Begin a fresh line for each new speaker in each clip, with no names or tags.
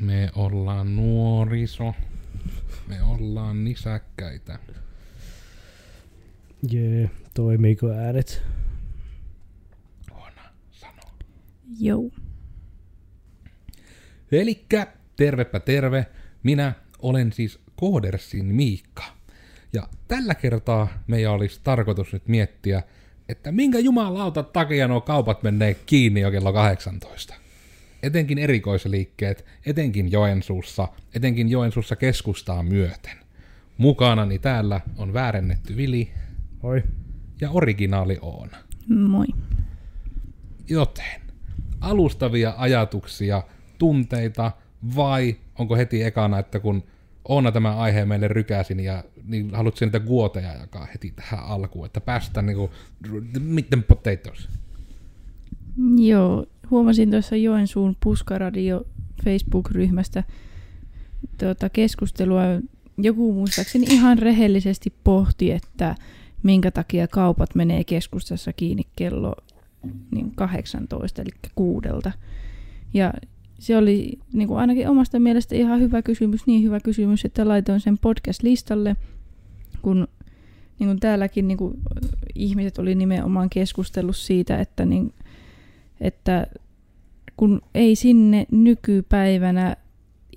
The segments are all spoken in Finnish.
Me ollaan nuoriso. Me ollaan nisäkkäitä.
Jee, toimiiko äänet?
Huona sano.
Joo.
Elikkä tervepä terve. Minä olen siis Koodersin Miikka. Ja tällä kertaa meidän olisi tarkoitus nyt miettiä, että minkä jumalauta takia nuo kaupat menee kiinni jo kello 18. Etenkin erikoisliikkeet, etenkin Joensuussa, etenkin Joensuussa keskustaa myöten. Mukanani täällä on väärennetty Vili
Oi.
ja originaali Oona.
Moi.
Joten, alustavia ajatuksia, tunteita, vai onko heti ekana, että kun Oona tämä aihe meille rykäsin, ja niin haluatko niitä guoteja jakaa heti tähän alkuun, että päästään niinku, miten potatoes?
Joo, huomasin tuossa Joensuun Puskaradio Facebook-ryhmästä tuota keskustelua. Joku muistaakseni ihan rehellisesti pohti, että minkä takia kaupat menee keskustassa kiinni kello niin 18, eli kuudelta. Ja se oli niin kuin ainakin omasta mielestä ihan hyvä kysymys, niin hyvä kysymys, että laitoin sen podcast-listalle, kun niin kuin täälläkin niin kuin ihmiset oli nimenomaan keskustellut siitä, että, niin, että kun ei sinne nykypäivänä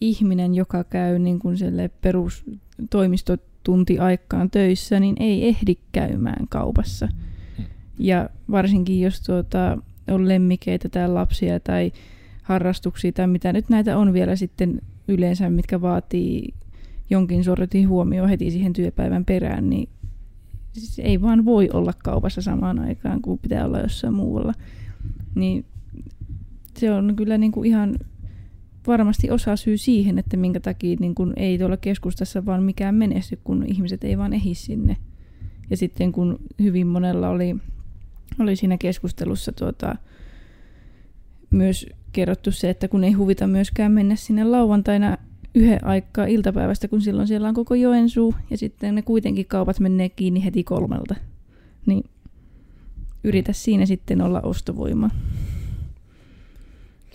ihminen, joka käy niin kuin perustoimistotuntiaikaan töissä, niin ei ehdi käymään kaupassa. Ja varsinkin jos tuota, on lemmikeitä tai lapsia tai harrastuksia tai mitä nyt näitä on vielä sitten yleensä, mitkä vaatii jonkin sortin huomioon heti siihen työpäivän perään, niin siis ei vaan voi olla kaupassa samaan aikaan, kun pitää olla jossain muualla. Niin se on kyllä niin kuin ihan varmasti osa syy siihen, että minkä takia niin kuin ei tuolla keskustassa vaan mikään menesty, kun ihmiset ei vaan ehi sinne. Ja sitten kun hyvin monella oli, oli siinä keskustelussa tuota, myös kerrottu se, että kun ei huvita myöskään mennä sinne lauantaina yhden aikaa iltapäivästä, kun silloin siellä on koko Joensuu, ja sitten ne kuitenkin kaupat menee kiinni heti kolmelta. Niin yritä siinä sitten olla ostovoima.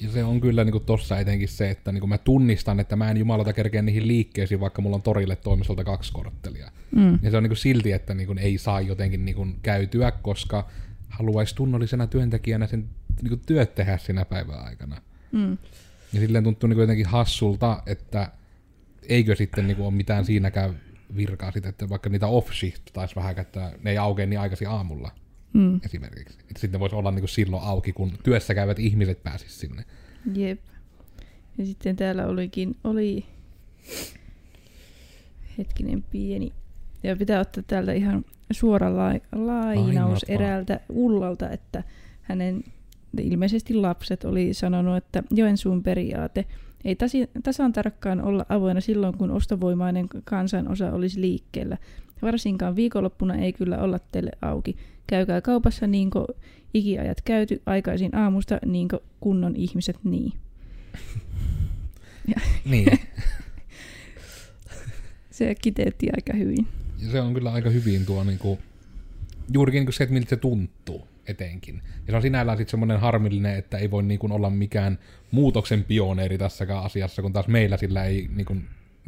Ja se on kyllä niin tossa etenkin se, että niin mä tunnistan, että mä en jumalata kerkeä niihin liikkeisiin, vaikka mulla on torille toimistolta kaksi korttelia.
Mm.
Ja se on niin silti, että niin ei saa jotenkin niin käytyä, koska haluaisi tunnollisena työntekijänä sen niin työt tehdä siinä päivän aikana.
Mm.
Ja silleen tuntuu niin jotenkin hassulta, että eikö sitten niin ole mitään siinäkään virkaa sitten, että vaikka niitä off-shift taisi vähän käyttää, ne ei aukea niin aikaisin aamulla
Mm.
esimerkiksi. Että sitten voisi olla niin silloin auki, kun työssä käyvät ihmiset pääsis sinne.
Jep. Ja sitten täällä olikin, oli hetkinen pieni, ja pitää ottaa täältä ihan suora lai, lainaus eräältä Ullalta, että hänen ilmeisesti lapset oli sanonut, että Joensuun periaate ei tasi, tasan tarkkaan olla avoinna silloin, kun ostovoimainen kansanosa olisi liikkeellä. Varsinkaan viikonloppuna ei kyllä olla teille auki. Käykää kaupassa niin kuin ikiajat käyty aikaisin aamusta niin kuin kunnon ihmiset niin.
Niin.
Se kiteytti aika hyvin.
Ja se on kyllä aika hyvin tuo niinku, juurikin niinku se, että miltä se tuntuu etenkin. Ja se on sinällään sitten semmoinen harmillinen, että ei voi niinku olla mikään muutoksen pioneeri tässäkään asiassa, kun taas meillä sillä ei, niinku,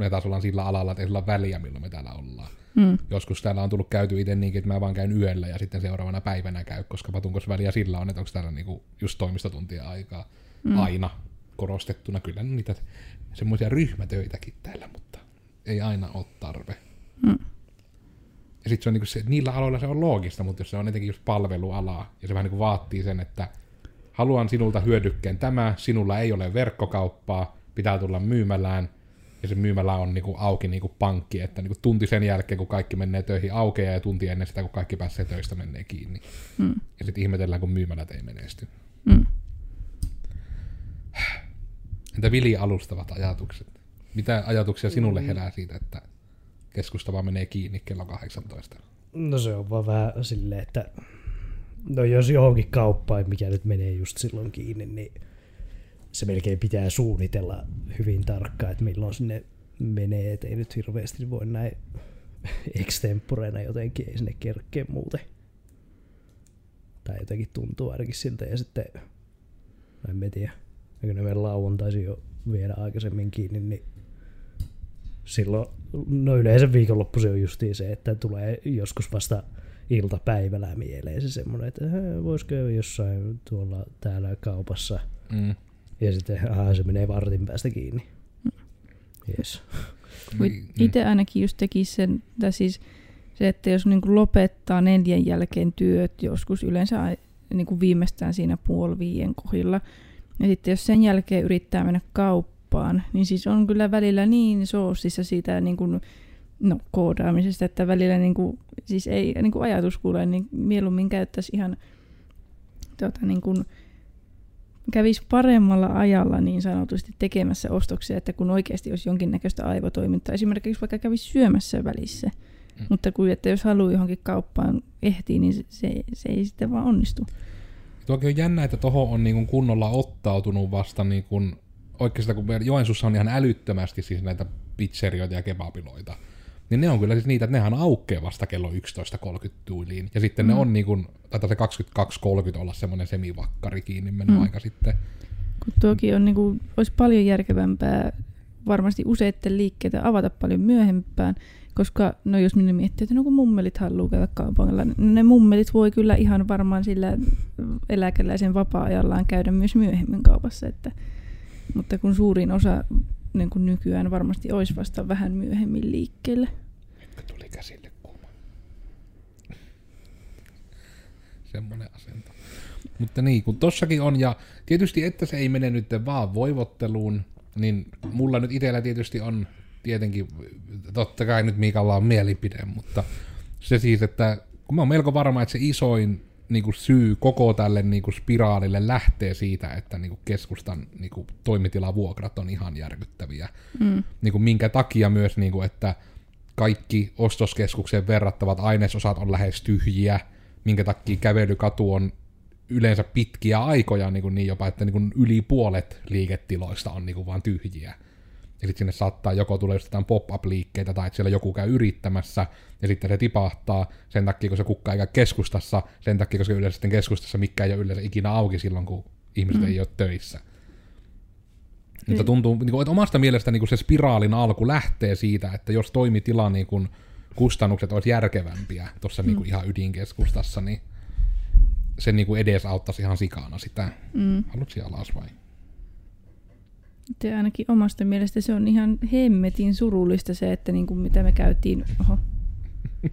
me taas ollaan sillä alalla, että ei sillä väliä, milloin me täällä ollaan.
Mm.
Joskus täällä on tullut käyty itse niinkin, että mä vaan käyn yöllä ja sitten seuraavana päivänä käy, koska patunkos väliä sillä on, että onko täällä niinku just toimistotuntia aikaa
Mm.
aina korostettuna. Kyllä niitä semmoisia ryhmätöitäkin täällä, mutta ei aina ole tarve.
Mm.
Ja sitten se on niinku se, että niillä aloilla se on loogista, mutta jos se on etenkin just palvelualaa, ja se vähän niinku vaatii sen, että haluan sinulta hyödykkeen tämä, sinulla ei ole verkkokauppaa, pitää tulla myymälään, ja se myymälä on niinku auki niinku pankki, että niinku tunti sen jälkeen, kun kaikki menee töihin aukeaa, ja tunti ennen sitä, kun kaikki pääsee töistä, menee kiinni.
Mm.
Ja sitten ihmetellään, kun myymälät ei menesty.
Mm.
Entä Vili alustavat ajatukset? Mitä ajatuksia sinulle herää siitä, että keskusta vaan menee kiinni kello 18?
No se on vaan vähän silleen, että no jos johonkin kauppaan, mikä nyt menee just silloin kiinni, niin se melkein pitää suunnitella hyvin tarkkaan, että milloin sinne menee, et ei nyt hirveästi voi näin extemporeena jotenkin, ei sinne kerkkeen muuten. Tai jotenkin tuntuu ainakin siltä, ja sitten, mä en tiedä, eikö ne mene lauantaisin jo vielä aikaisemmin kiinni, niin silloin, no yleensä viikonloppu se on justiin se, että tulee joskus vasta iltapäivällä mieleen se semmoinen, että voisi käydä jossain tuolla täällä kaupassa.
Mm.
Ja sitten aha, se menee vartin päästä kiinni. Yes.
Niin, niin.
Itse ainakin just tekisi sen, tai siis se, että jos niin kuin lopettaa neljän jälkeen työt joskus yleensä niin kuin viimeistään siinä puoli viien kohdilla, ja sitten jos sen jälkeen yrittää mennä kauppaan, niin siis on kyllä välillä niin soosissa siitä niin kuin, no, koodaamisesta, että välillä niin kuin, siis ei niin kuin ajatus kuule, niin mieluummin käyttäisi ihan tuota, niin kuin, kävisi paremmalla ajalla niin sanotusti tekemässä ostoksia, että kun oikeasti olisi jonkinnäköistä aivotoimintaa, esimerkiksi vaikka kävisi syömässä välissä,
Mm.
mutta kun, että jos haluaa johonkin kauppaan ehtii, niin se, se, se ei sitten vaan onnistu.
Tuokin on jännä, että toho on niin kuin kunnolla ottautunut vasta niin kuin, oikeastaan kun Joensuussa on ihan älyttömästi siis näitä pizzerioita ja kebabiloita, niin ne on kyllä siis niitä, että nehän aukeaa vasta kello 11.30 tyyliin. Ja sitten mm. ne on niin kuin, taitaa se 22.30 olla semmoinen semivakkari kiinni mennyt
Mm.
aika sitten.
Kun tuokin on, niin kuin, olisi paljon järkevämpää varmasti useitten liikkeitä avata paljon myöhempään, koska no jos minä miettii, että no kun mummelit haluaa käydä kaupalla, niin ne mummelit voi kyllä ihan varmaan sillä eläkeläisen vapaa-ajallaan käydä myös myöhemmin kaupassa, että, mutta kun suurin osa niin kuin nykyään varmasti olisi vasta vähän myöhemmin liikkeelle.
Mitkä tuli käsille kuuma. Semmoinen asento. Mutta niin, kun tossakin on, ja tietysti että se ei mene nyt vaan voivotteluun, niin mulla nyt itsellä tietysti on tietenkin, totta kai nyt Miikalla on mielipide, mutta se siis, että kun mä oon melko varma, että se isoin niin kuin syy koko tälle niin kuin spiraalille lähtee siitä, että niin kuin keskustan niin kuin toimitilavuokrat on ihan järkyttäviä.
Mm.
Niin kuin minkä takia myös, niin kuin, että kaikki ostoskeskukseen verrattavat ainesosat on lähes tyhjiä, minkä takia kävelykatu on yleensä pitkiä aikoja niin, kuin niin jopa, että niin kuin yli puolet liiketiloista on niin kuin vaan tyhjiä. Ja sitten sinne saattaa joko tulla just jotain pop-up-liikkeitä tai että siellä joku käy yrittämässä ja sitten se tipahtaa sen takia, kun se kukka ei käy keskustassa, sen takia, koska yleensä sitten keskustassa mikä ei ole yleensä ikinä auki silloin, kun ihmiset mm. ei ole töissä. Mutta
Niin.
tuntuu, niin kuin, että omasta mielestä niin kuin se spiraalin alku lähtee siitä, että jos toimitilan niin kuin, kustannukset olisi järkevämpiä tuossa niin kuin ihan ydinkeskustassa, niin se niin kuin edesauttaisi ihan sikana sitä.
Mm.
Haluatko siellä alas vai?
Ja ainakin omasta mielestä se on ihan hemmetin surullista se, että niin kuin mitä me käytiin, oho,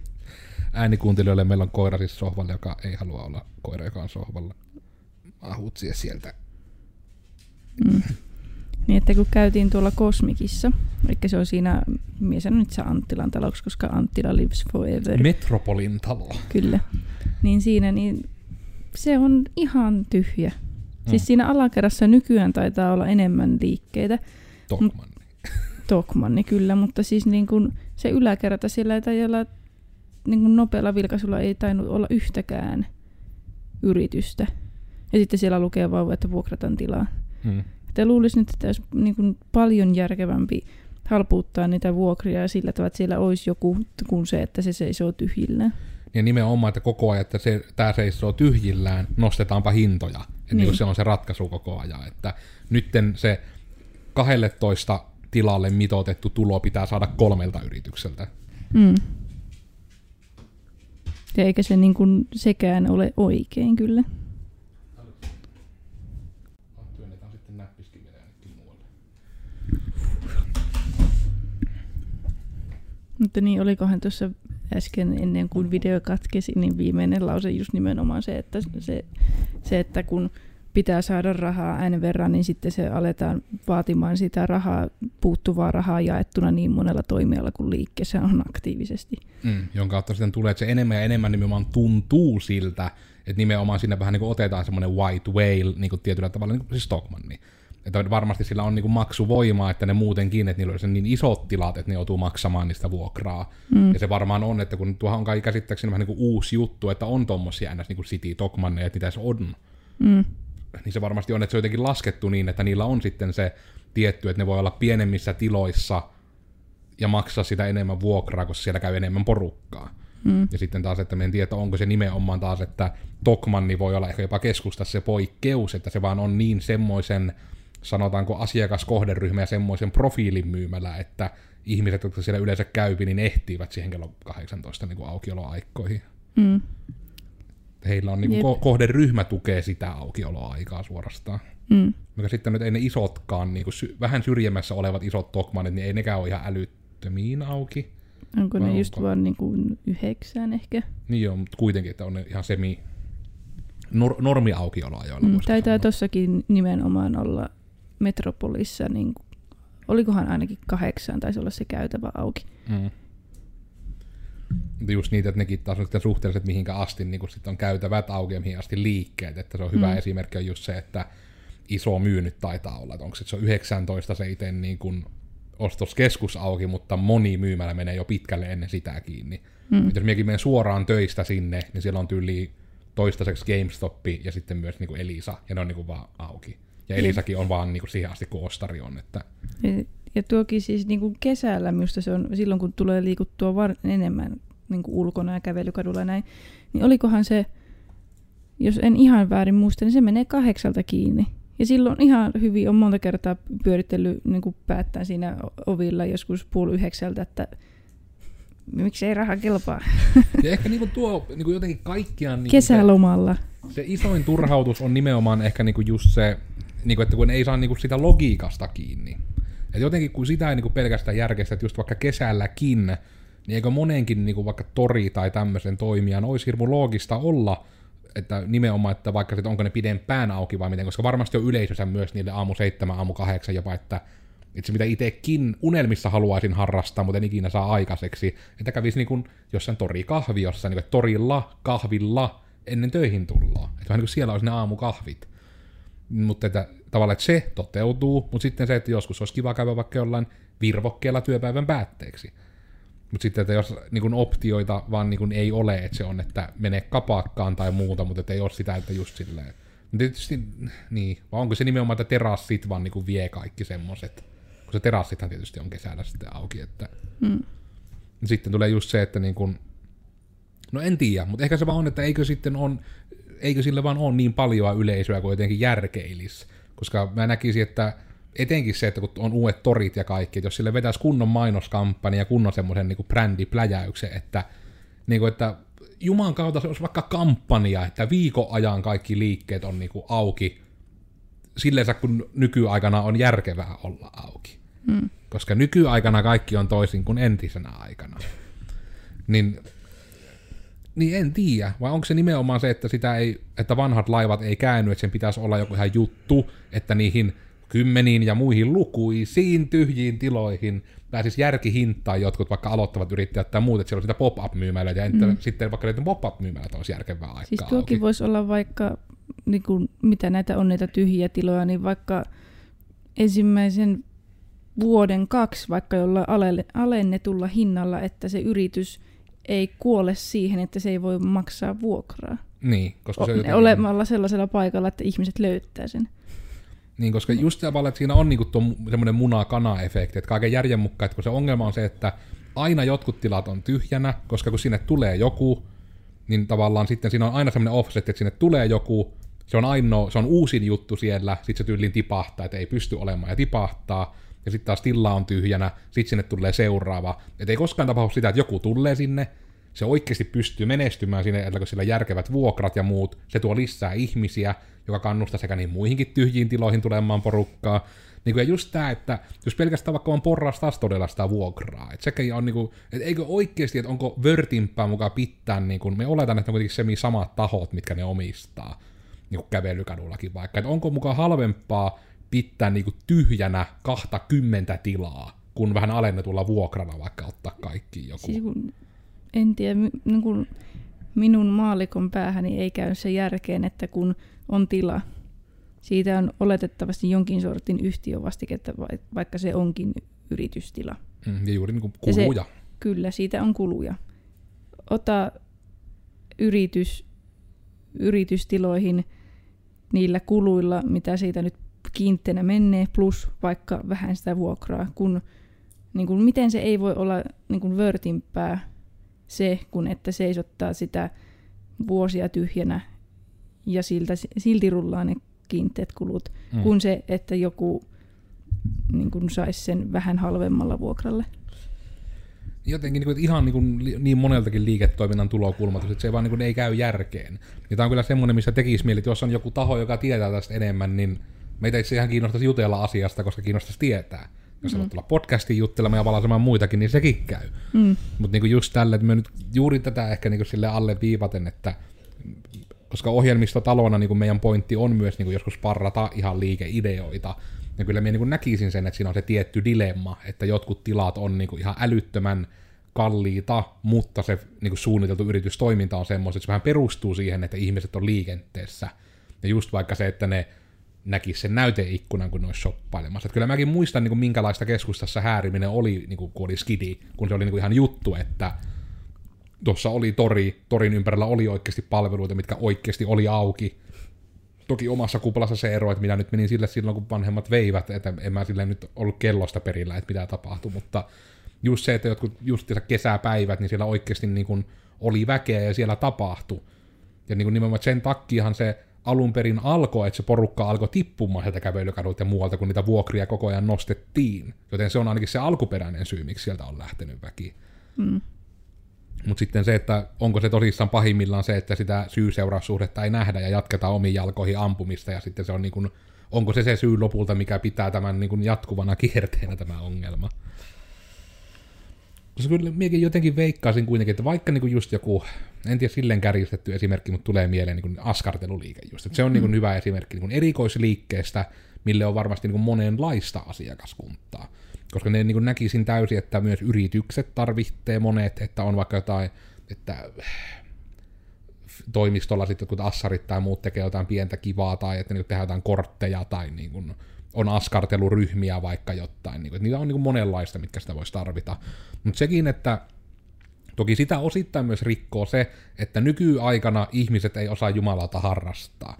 Äänikuuntelijoille meillä on koira siis sohvalla, joka ei halua olla koira, joka on sohvalla. Ahutsia sieltä.
Mm. Niin, että kun käytiin tuolla Kosmikissa, eli se on siinä, minä sanon nyt se Anttilan taloksi, koska Anttila lives forever,
Metropolin talo.
kyllä. Niin siinä, niin se on ihan tyhjä. Siis
Mm.
siinä alakerrassa nykyään taitaa olla enemmän liikkeitä,
Tokman.
Tokmanni kyllä, mutta siis niin kuin se yläkerta siellä ei tai olla, niin kuin nopealla vilkaisulla ei tainnut olla yhtäkään yritystä. Ja sitten siellä lukee vaan, että vuokrataan tilaa.
Mm.
Että luulisin että olisi niin kuin paljon järkevämpi halpuuttaa niitä vuokria ja sillä tavalla, että siellä olisi joku kuin se, että se seisoo tyhjillään.
Ja nimenomaan, että koko ajan, että se, tämä seisoo tyhjillään, nostetaanpa hintoja. Että niin.
Niin.
se on se ratkaisu koko ajan. Että nytten se 12 tilalle mitoitettu tulo pitää saada kolmelta yritykseltä.
Mm. Ja eikä se niin kuin sekään ole oikein kyllä. Mutta niin, olikohan tuossa äsken ennen kuin video katkesi, niin viimeinen lause just nimenomaan se, että, se, se, että kun pitää saada rahaa aina verran, niin sitten se aletaan vaatimaan sitä rahaa, puuttuvaa rahaa jaettuna niin monella toimijalla kuin liikkeessä on aktiivisesti.
Mm, jonka kautta sitten tulee, että se enemmän ja enemmän nimenomaan tuntuu siltä, että nimenomaan sinne vähän niin kuin otetaan semmoinen white whale niin kuin tietyllä tavalla, niin kuin siis Stockmanni. Että varmasti sillä on niin kuin maksuvoimaa, että ne muutenkin, että niillä on niin isot tilat, että ne joutuu maksamaan niistä vuokraa. Mm. Ja se varmaan on, että kun tuohon on kai käsittääkseni vähän niin kuin uusi juttu, että on tommosia ns. niin kuin City Tokmanneja, että niitä se on.
Mm.
Niin se varmasti on, että se on jotenkin laskettu niin, että niillä on sitten se tietty, että ne voi olla pienemmissä tiloissa ja maksaa sitä enemmän vuokraa, koska siellä käy enemmän porukkaa.
Mm.
Ja sitten taas, että me en tiedä, että onko se nimenomaan taas, että Tokmanni voi olla ehkä jopa keskustassa se poikkeus, että se vaan on niin semmoisen sanotaanko asiakaskohderyhmä ja semmoisen profiilin myymällä, että ihmiset, jotka siellä yleensä käypi, niin ehtivät siihen kello 18 niin kuin aukioloaikoihin.
Mm.
Heillä on niin kuin
Jep.
kohderyhmä tukee sitä aukioloaikaa suorastaan.
Mm.
Mikä sitten nyt ei ne isotkaan, niin kuin sy- vähän syrjemmässä olevat isot Tokmanit, niin ei nekään ole ihan älyttömiin auki.
Onko
Vai
ne just
onko?
vaan niinku yhdeksään ehkä?
Niin joo, mutta kuitenkin, että on ne ihan semi nor- normiaukioloajoilla.
Mm, taitaa
sanoa.
tossakin nimenomaan olla Metropolissa, niin kuin, olikohan ainakin kahdeksaan taisi olla se käytävä auki.
Mm. Mutta just niitä, että nekin taas on sitten suhteelliset mihinkä asti niin kun sit on käytävät auki ja mihin asti liikkeet. Että se on hyvä
Mm.
esimerkki on just se, että iso myy nyt taitaa olla. Että onko se, että se on 19 se itse niin kun ostoskeskus auki, mutta moni myymällä menee jo pitkälle ennen sitä kiinni.
Mm.
Et jos minäkin menen suoraan töistä sinne, niin siellä on tyyli toistaiseksi GameStop ja sitten myös niin kuin Elisa, ja ne on niin kuin vaan auki. Ja
Jep.
Elisakin on vaan niin kuin siihen asti, kun ostari on. Että,
Ja, ja tuokin siis niin kuin kesällä minusta se on, silloin kun tulee liikuttua var- enemmän niin kuin ulkona ja kävelykadulla ja näin, niin olikohan se, jos en ihan väärin muista, niin se menee kahdeksalta kiinni. Ja silloin ihan hyvin on monta kertaa pyörittänyt niin kuin päättää siinä ovilla joskus puoli yhdeksältä, että miksi ei raha kelpaa
ja ehkä niin kuin tuo niin kuin jotenkin kaikkiaan... Niin
kesälomalla.
se isoin turhautus on nimenomaan ehkä niinku just se, niinku, että kun ei saa niinku sitä logiikasta kiinni. Et jotenkin kun sitä ei niinku pelkästään järkeistä, että just vaikka kesälläkin, niin eikö monenkin niinku vaikka tori tai tämmöisen toimijan olisi hirmu loogista olla, että nimenomaan, että vaikka sit onko ne pidempään auki vai miten, koska varmasti on yleisössä myös niille aamu seitsemän, aamu kahdeksan jopa, että itse mitä itsekin unelmissa haluaisin harrastaa, mutta en ikinä saa aikaiseksi, että kävisi niin kuin jossain torikahviossa, niin kuin, torilla, kahvilla, ennen töihin tullaan. Että vähän niin kuin siellä olisi ne aamukahvit. Mutta että tavallaan, että se toteutuu, mutta sitten se, että joskus olisi kiva käydä vaikka jollain virvokkeella työpäivän päätteeksi. Mutta sitten, että jos niin kuin optioita vaan niin kuin ei ole, että se on, että mene kapakkaan tai muuta, mutta että ei ole sitä, että just silleen. Tietysti, niin, vai onko se nimenomaan, että terassit vaan niin kuin vie kaikki semmoset, kun se terassithan tietysti on kesällä sitten auki, että
Mm.
sitten tulee just se, että niin kun, no en tiedä, mutta ehkä se vaan on, että eikö sitten on, eikö sille vaan ole niin paljon yleisöä kuin jotenkin järkeilis. Koska mä näkisin, että etenkin se, että kun on uudet torit ja kaikki, että jos sille vetäisi kunnon mainoskampanja ja kunnon semmoisen niin brändipläjäyksen, että, niin kuin, että Juman kautta se olisi vaikka kampanja, että viikon ajan kaikki liikkeet on niin kuin auki silleensä, kun nykyaikana on järkevää olla auki.
Mm.
Koska nykyaikana kaikki on toisin kuin entisenä aikana. Niin, niin en tiedä, vai onko se nimenomaan se, että, sitä ei, että vanhat laivat ei käänny, että sen pitäisi olla joku ihan juttu, että niihin kymmeniin ja muihin lukuisiin tyhjiin tiloihin pääsisi järkihintaan jotkut vaikka aloittavat yrittäjät tai muut, että siellä on sitä pop-up-myymälöä, ja entä
Mm.
sitten vaikka näiden pop-up-myymälät olisi järkevää aikaa
Siis tuokin
auki.
voisi olla vaikka, niin kuin, mitä näitä on näitä tyhjiä tiloja, niin vaikka ensimmäisen vuoden kaksi vaikka jolla alennetulla hinnalla, että se yritys ei kuole siihen, että se ei voi maksaa vuokraa.
Niin, koska se
O-
on jotenkin-
olemalla sellaisella paikalla, että ihmiset löytää sen.
Niin, koska just tavallaan, että siinä on niinku tuo semmoinen muna-kana-efekti, että kaiken järjen mukaan, että kun se ongelma on se, että aina jotkut tilat on tyhjänä, koska kun sinne tulee joku, niin tavallaan sitten siinä on aina semmoinen offset, että sinne tulee joku, se on ainoa, se on uusin juttu siellä, sitten se tyyliin tipahtaa, että ei pysty olemaan ja tipahtaa, ja sitten taas tila on tyhjänä, sitten sinne tulee seuraava. Että ei koskaan tapahdu sitä, että joku tulee sinne, se oikeasti pystyy menestymään sinne, että kun sillä järkevät vuokrat ja muut, se tuo lisää ihmisiä, joka kannustaa sekä niin muihinkin tyhjiin tiloihin tulemaan porukkaa. Niin kuin, ja just tämä, että jos pelkästään vaikka on porrastas todella sitä vuokraa, että sekin on niin kuin, että eikö oikeasti, että onko vörtimpää mukaan pitää, niin kuin, me oletan, että on kuitenkin semi samat tahot, mitkä ne omistaa, niin kuin kävelykadullakin vaikka, että onko mukaan halvempaa pitää niin kuin tyhjänä 20 tilaa, kun vähän alennetulla vuokralla vaikka ottaa kaikki joku.
Siis kun, en tiedä, niin kun minun maalikon päähäni ei käy se järkeen, että kun on tila, siitä on oletettavasti jonkin sortin yhtiövastiketta, vai- vaikka se onkin yritystila.
Mm, ja juuri niin kuin
Ja se-
kuluja.
Kyllä, siitä on kuluja. Ota yritys, yritystiloihin niillä kuluilla, mitä siitä nyt kiinteänä menee, plus vaikka vähän sitä vuokraa, kun niin kuin, miten se ei voi olla niin kuin vörtimpää se, kun että seisottaa sitä vuosia tyhjänä ja siltä, silti rullaa ne kiinteät kulut,
Mm.
kuin se, että joku niin kuin saisi sen vähän halvemmalla vuokralle.
jotenkin niin kuin, ihan niin, kuin, niin moneltakin liiketoiminnan tulokulmalta, että se vaan niin kuin, ei käy järkeen. Ja tämä on kyllä semmoinen, missä tekisi mieli, että jos on joku taho, joka tietää tästä enemmän, niin meitä itse ihan kiinnostaisi jutella asiasta, koska kiinnostaisi tietää. Jos haluat tulla podcastiin juttelemaan ja valaisemaan muitakin, niin sekin käy.
Mm.
Mutta niinku just tälle, että me nyt juuri tätä ehkä niinku sille alle viivaten, että koska ohjelmistotalona niinku meidän pointti on myös niinku joskus parrata ihan liikeideoita, ja kyllä minä niinku näkisin sen, että siinä on se tietty dilemma, että jotkut tilat on niinku ihan älyttömän kalliita, mutta se niinku suunniteltu yritystoiminta on semmoista, että se vähän perustuu siihen, että ihmiset on liikenteessä. Ja just vaikka se, että ne näkisi sen näyteikkunan, kun ne olisi shoppailemassa. Et kyllä mäkin muistan, niin kuin, minkälaista keskustassa hääriminen oli, niin kuin, kun oli skidi, kun se oli niin kuin, ihan juttu, että tuossa oli tori, torin ympärillä oli oikeasti palveluita, mitkä oikeasti oli auki. Toki omassa kuplassa se ero, että minä nyt menin sille silloin, kun vanhemmat veivät, että en mä silleen nyt ollut kellosta perillä, että mitä tapahtui, mutta just se, että jotkut justiinsa kesäpäivät, niin siellä oikeasti niin kuin oli väkeä ja siellä tapahtui. Ja niin kuin nimenomaan sen takiahan se alun perin alkoi, että se porukka alkoi tippumaan sieltä kävelykadulta ja muualta, kun niitä vuokria koko ajan nostettiin. Joten se on ainakin se alkuperäinen syy, miksi sieltä on lähtenyt väki.
Mm.
Mutta sitten se, että onko se tosissaan pahimmillaan se, että sitä syy-seuraussuhdetta ei nähdä ja jatketaan omiin jalkoihin ampumista ja sitten se on niin kuin, onko se se syy lopulta, mikä pitää tämän niin kuin jatkuvana kierteenä tämä ongelma. Koska kyllä miekin jotenkin veikkaisin kuitenkin, että vaikka niin kuin just joku, en tiedä silleen kärjistetty esimerkki, mutta tulee mieleen niin kuin askarteluliike just. Että se on niin kuin hyvä esimerkki niin kuin erikoisliikkeestä, mille on varmasti niin kuin monenlaista asiakaskuntaa. Koska ne niin kuin näkisin täysin, että myös yritykset tarvitsee monet, että on vaikka jotain, että toimistolla sitten kun assarit tai muut tekee jotain pientä kivaa tai että niin tehdään jotain kortteja tai niin kuin on askarteluryhmiä vaikka jotain. Niin kuin, niitä on niin kuin monenlaista, mitkä sitä voisi tarvita. Mutta sekin, että toki sitä osittain myös rikkoo se, että nykyaikana ihmiset ei osaa Jumalauta harrastaa.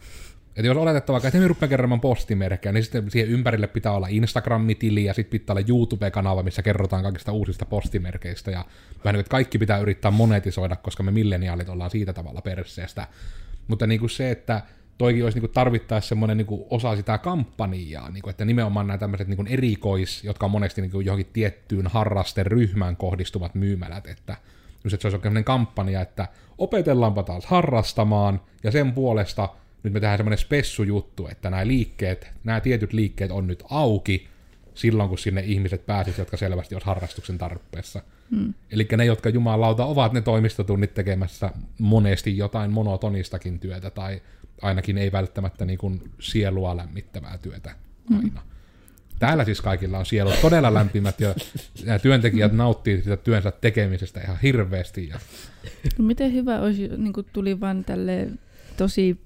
Että jos oletetaan että me rupeaa kerromaan postimerkkejä, niin sitten siihen ympärille pitää olla Instagram-tili ja sitten pitää olla YouTube-kanava, missä kerrotaan kaikista uusista postimerkeistä ja vähän niin, että kaikki pitää yrittää monetisoida, koska me milleniaalit ollaan siitä tavalla perseestä. Mutta niin kuin se, että toikin olisi niin tarvittaessa semmoinen niin osa sitä kampanjaa, niin kuin, että nimenomaan nämä tämmöiset niin erikois, jotka on monesti niin johonkin tiettyyn harrasteryhmään kohdistuvat myymälät, että just, että se olisi sellainen kampanja, että opetellaanpa taas harrastamaan, ja sen puolesta nyt me tehdään semmoinen spessujuttu, että nämä liikkeet, nämä tietyt liikkeet on nyt auki silloin, kun sinne ihmiset pääsisivät, jotka selvästi olisi harrastuksen tarpeessa. Hmm. Eli ne, jotka jumalauta ovat ne toimistotunnit tekemässä monesti jotain monotonistakin työtä, tai ainakin ei välttämättä niin kuin sielua lämmittävää työtä aina. Hmm. Täällä siis kaikilla on sielu todella lämpimät ja nämä työntekijät nauttii sitä työnsä tekemisestä ihan hirveästi. Ja...
No miten hyvä olisi, niin kuin tuli vaan tälle tosi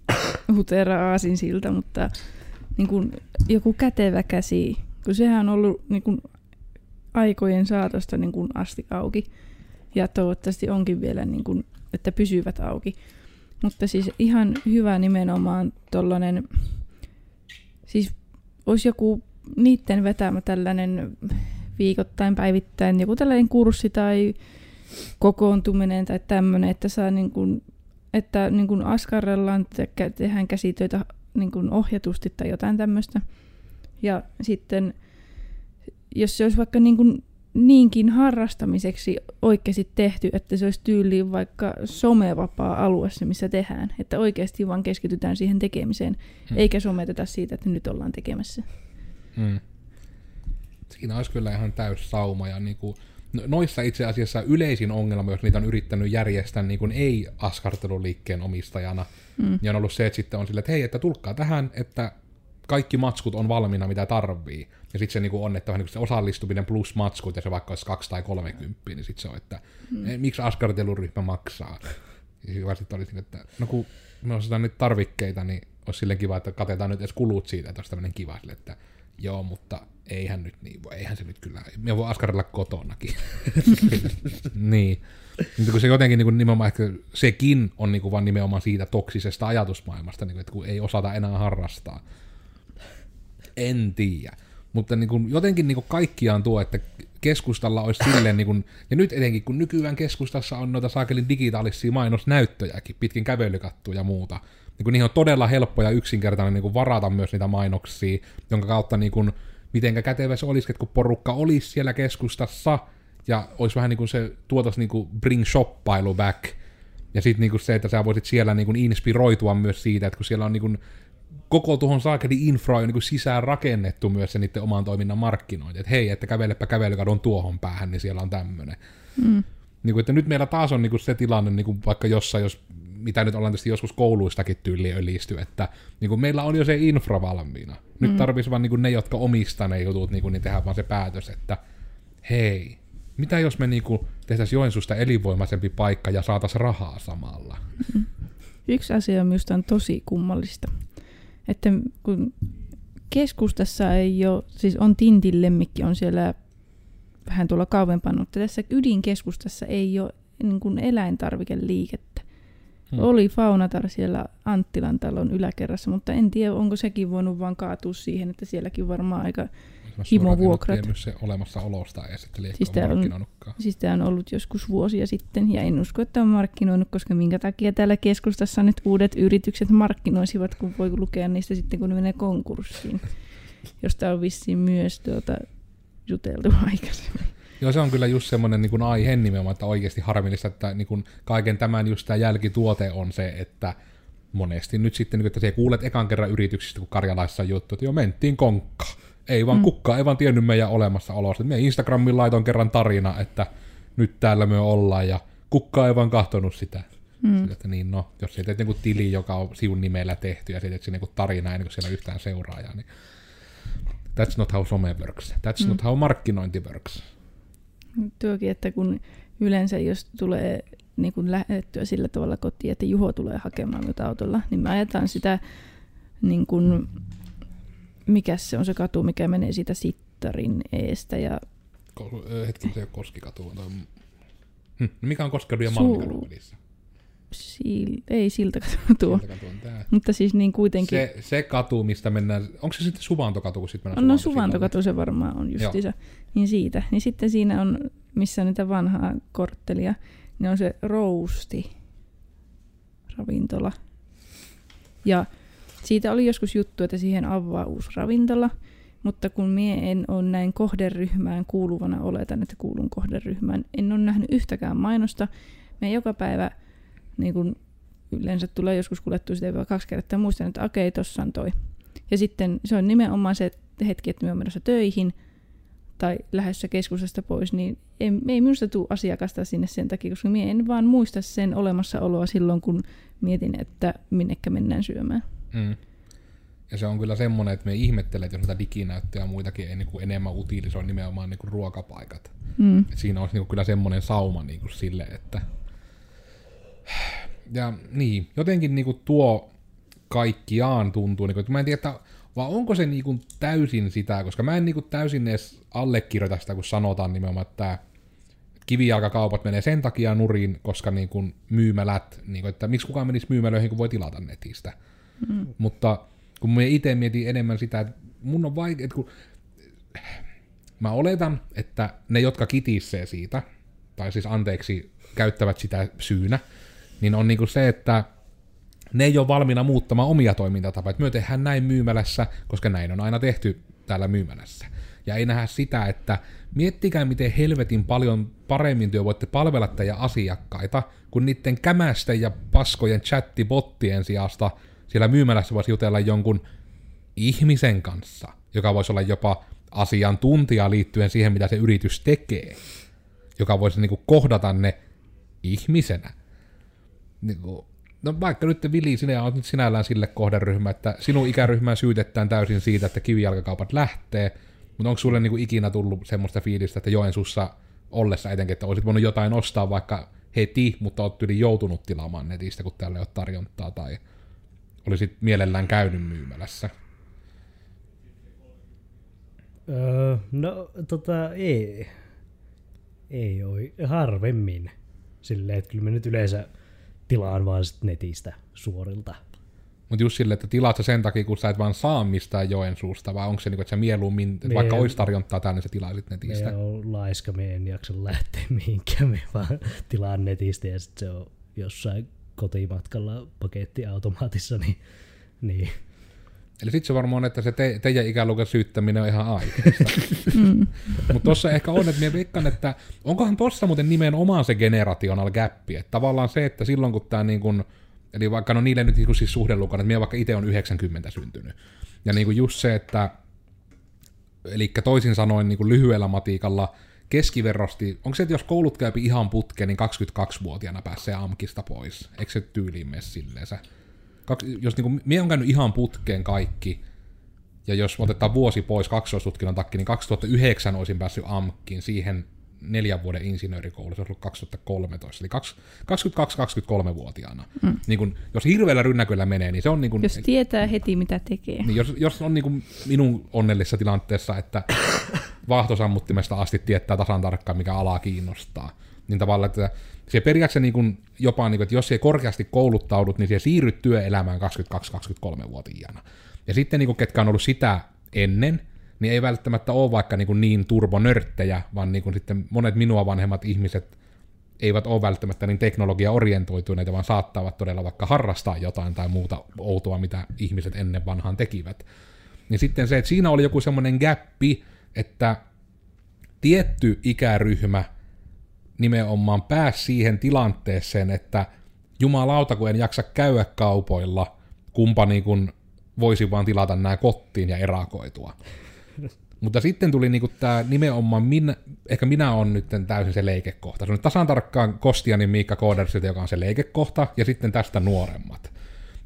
hutera aasin siltä, mutta niin kuin joku kätevä käsi, kun sehän on ollut niin kuin aikojen saatosta niin kuin asti auki. Ja toivottavasti onkin vielä, niin kuin, että pysyvät auki. Mutta siis ihan hyvä nimenomaan tollanen, siis olisi joku niiden vetämä tällainen viikoittain, päivittäin, joku tällainen kurssi tai kokoontuminen tai tämmöinen, että saa niin kuin, että niin kuin askarrellaan, te- tehdään käsitöitä niin kuin ohjatusti tai jotain tämmöistä. Ja sitten, jos se olisi vaikka niin kuin niinkin harrastamiseksi oikeasti tehty, että se olisi tyyliin vaikka somevapaa alue se, missä tehdään. Että oikeasti vaan keskitytään siihen tekemiseen, hmm. eikä someteta siitä, että nyt ollaan tekemässä.
Hmm. Siinä olisi kyllä ihan täys sauma ja niin kuin, noissa itse asiassa yleisin ongelma, jos niitä on yrittänyt järjestää niin kuin ei-askarteluliikkeen omistajana, mm. niin on ollut se, että sitten on silleen, että hei, että tulkkaa tähän, että kaikki matskut on valmiina, mitä tarvii. Ja sitten se niin kuin on, että niin se osallistuminen plus matskut, ja se vaikka olisi kaksi tai 30, niin sitten se on, että mm. miksi askarteluryhmä maksaa? Ja sitten oli että no kun me ostetaan nyt tarvikkeita, niin olisi silleen kiva, että katetaan nyt edes kulut siitä, että olisi tämmöinen kiva sille, että joo, mutta eihän nyt niin voi, eihän se nyt kyllä, me voi askarella kotonakin. niin. Mutta kun se jotenkin niin kuin nimenomaan ehkä sekin on niin kuin vaan nimenomaan siitä toksisesta ajatusmaailmasta, niin kuin, että kun ei osata enää harrastaa. En tiedä. Mutta niin kuin, jotenkin niin kuin kaikkiaan tuo, että keskustalla olisi silleen, niin kuin, ja nyt etenkin kun nykyään keskustassa on noita saakelin digitaalisia mainosnäyttöjäkin, pitkin kävelykattuja ja muuta, niin kuin niihin on todella helppo ja yksinkertainen niin kuin varata myös niitä mainoksia, jonka kautta niin kuin, mitenkä kätevä se olisi, että kun porukka olisi siellä keskustassa, ja olisi vähän niin kuin se tuotas niin kuin bring shoppailu back, ja sitten niin se, että sä voisit siellä niin kuin inspiroitua myös siitä, että kun siellä on niin kuin koko tuohon saakeli infra on niin sisään rakennettu myös se niiden oman toiminnan markkinointi. Että hei, että kävelepä kävelykadon tuohon päähän, niin siellä on tämmöinen. Mm. Niin kuin, että nyt meillä taas on niin kuin se tilanne, niin kuin vaikka jossain, jos, mitä nyt ollaan tietysti joskus kouluistakin tyyli ölisty, että niin kuin meillä on jo se infra valmiina. Nyt mm. tarvitsisi vaan niin kuin ne, jotka omistaa ne jutut, niin, kuin, niin tehdään vaan se päätös, että hei, mitä jos me niin kuin tehtäisiin Joensuusta elinvoimaisempi paikka ja saataisiin rahaa samalla? Mm.
Yksi asia minusta on tosi kummallista että kun keskustassa ei ole, siis on Tintin lemmikki on siellä vähän tuolla kauempana, mutta tässä ydinkeskustassa ei ole niin kuin eläintarvikeliikettä. Hmm. Oli Faunatar siellä Anttilan talon yläkerrassa, mutta en tiedä, onko sekin voinut vaan kaatua siihen, että sielläkin varmaan aika himovuokrat.
se olemassaolosta ja sitten
siis tämä on, siis tämä on ollut joskus vuosia sitten ja en usko, että on markkinoinut, koska minkä takia täällä keskustassa nyt uudet yritykset markkinoisivat, kun voi lukea niistä sitten, kun ne menee konkurssiin. Josta on vissiin myös tuota, juteltu aikaisemmin.
Joo, se on kyllä just semmoinen niin aihe nimenomaan, että oikeasti harmillista, että niin kuin kaiken tämän just tämä jälkituote on se, että monesti nyt sitten, niin että se kuulet ekan kerran yrityksistä, kun Karjalaissa on juttu, että jo mentiin konkka. Ei vaan mm. kukaan, ei vaan tiennyt meidän olemassaolosta. Me Instagramin laiton kerran tarina, että nyt täällä me ollaan ja kukaan ei vaan kahtonut sitä. Mm. Sillä, että niin no, jos sä teet niinku tili, joka on sivun nimellä tehty ja sä teet niinku tarina ennen kuin siellä on yhtään seuraajaa, niin that's not how some works. That's mm. not how markkinointi works.
Tuokin, että kun yleensä jos tulee niin kuin lähettyä sillä tavalla kotiin, että Juho tulee hakemaan nyt autolla, niin me ajetaan sitä niin kuin mikä se on se katu, mikä menee siitä Sittarin eestä. Ja...
Hetki, se ei ole Koskikatu. Tai... Hm. Mikä on Koskikatu ja Malmikadun välissä?
Sil... Ei siltä katu Mutta siis niin kuitenkin...
Se, se katu, mistä mennään... Onko se sitten Suvantokatu, kun sitten
mennään No Suvantokatu se varmaan on justiinsa. Niin siitä. Niin sitten siinä on, missä on niitä vanhaa korttelia, niin on se rousti ravintola. Ja siitä oli joskus juttu, että siihen avaa uusi ravintola, mutta kun mie en ole näin kohderyhmään kuuluvana, oletan, että kuulun kohderyhmään, en ole nähnyt yhtäkään mainosta. Me joka päivä niin kun yleensä tulee joskus kuljettua sitä kaksi kertaa, muistan, että okei, tossa on toi. Ja sitten se on nimenomaan se hetki, että me on menossa töihin tai lähdössä keskustasta pois, niin ei, ei minusta tule asiakasta sinne sen takia, koska minä en vaan muista sen olemassaoloa silloin, kun mietin, että minnekä mennään syömään. Mm.
Ja se on kyllä semmoinen, että me ihmettelee, että jos näitä diginäyttöjä ja muitakin ei niin kuin enemmän utilisoi nimenomaan niin kuin ruokapaikat. Mm. Et siinä olisi niin kuin kyllä semmoinen sauma niin kuin sille, että... Ja niin, jotenkin niin kuin tuo kaikkiaan tuntuu, niin kuin, että mä en tiedä, että vaan onko se niin kuin täysin sitä, koska mä en niin kuin täysin edes allekirjoita sitä, kun sanotaan nimenomaan, että kivijalkakaupat menee sen takia nurin, koska niin kuin myymälät, niin kuin, että miksi kukaan menisi myymälöihin, kun voi tilata netistä. Mutta kun mä itse mietin enemmän sitä, että mun on vaikea, että kun mä oletan, että ne, jotka kitissee siitä, tai siis anteeksi, käyttävät sitä syynä, niin on niinku se, että ne ei ole valmiina muuttamaan omia toimintatapoja. Että me tehdään näin myymälässä, koska näin on aina tehty täällä myymälässä. Ja ei nähdä sitä, että miettikää miten helvetin paljon paremmin työ voitte palvella teidän asiakkaita, kun niiden kämästen ja paskojen chattibottien sijasta siellä myymälässä voisi jutella jonkun ihmisen kanssa, joka voisi olla jopa asiantuntija liittyen siihen, mitä se yritys tekee, joka voisi niin kuin kohdata ne ihmisenä. Niin kuin, no vaikka nyt Vili, sinä olet nyt sinällään sille kohderyhmä, että sinun ikäryhmään syytetään täysin siitä, että kivijalkakaupat lähtee, mutta onko sulle niin kuin ikinä tullut semmoista fiilistä, että Joensuussa ollessa etenkin, että olisit voinut jotain ostaa vaikka heti, mutta olet yli joutunut tilaamaan netistä, kun täällä ei ole tarjontaa tai olisit mielellään käynyt myymälässä?
Öö, no tota ei. Ei ole harvemmin. Silleen, että kyllä mä nyt yleensä tilaan vaan sit netistä suorilta.
Mutta just silleen, että tilaat sä sen takia, kun sä et vaan saa mistään Joensuusta, vai onko se niin kuin, että sä mieluummin,
Mie-
vaikka olisi tarjontaa täällä, niin sä tilaisit
Me
netistä?
on laiska, me en jaksa lähteä mihinkään, me vaan tilaan netistä ja sitten se on jossain kotimatkalla pakettiautomaatissa, niin, niin
Eli sitten se varmaan on, että se te, teidän ikäluokan syyttäminen on ihan aikeista.
Mm.
Mutta tossa ehkä on, että minä veikkaan, että onkohan tossa muuten nimenomaan se generational gappi, että tavallaan se, että silloin kun tämä niin kun, eli vaikka no niille nyt niin siis suhdelukana, että minä vaikka itse on 90 syntynyt, ja niin kuin just se, että eli toisin sanoen niin kuin lyhyellä matiikalla keskiverrosti, onko se, että jos koulut käypi ihan putkeen, niin 22-vuotiaana pääsee AMKista pois? Eikö se tyyliin mene silleen se? Kaksi, jos niin kuin, minä on käynyt ihan putkeen kaikki, ja jos otetaan vuosi pois kaksoistutkinnon takia, niin 2009 olisin päässyt AMKkiin siihen neljän vuoden insinöörikoulu, se olisi ollut 2013, eli kaksi- 22-23-vuotiaana. Mm. Niin kun, jos hirveällä rynnäköllä menee, niin se on niin kun,
Jos tietää heti, mitä tekee.
niin jos, jos on niin kuin minun onnellisessa tilanteessa, että vaahtosammuttimesta asti tietää tasan tarkkaan, mikä ala kiinnostaa, niin tavallaan, että se periaatteessa niin kuin jopa, niin kuin, että jos se korkeasti kouluttaudut, niin se siirryt työelämään 22-23-vuotiaana. Ja sitten niin kuin, ketkä on ollut sitä ennen, niin ei välttämättä ole vaikka niin, niin turbonörttejä, vaan niin kuin sitten monet minua vanhemmat ihmiset eivät ole välttämättä niin teknologia-orientoituneita, vaan saattavat todella vaikka harrastaa jotain tai muuta outoa, mitä ihmiset ennen vanhaan tekivät. Niin sitten se, että siinä oli joku semmoinen gappi, että tietty ikäryhmä nimenomaan pääsi siihen tilanteeseen, että jumalauta, kun en jaksa käydä kaupoilla, kumpa niin kuin voisi vaan tilata nämä kottiin ja erakoitua. Mutta sitten tuli niinku tämä nimenomaan, minä, ehkä minä on nyt täysin se leikekohta. Se on tasan tarkkaan Kostianin Miikka Koodersilta, joka on se leikekohta, ja sitten tästä nuoremmat.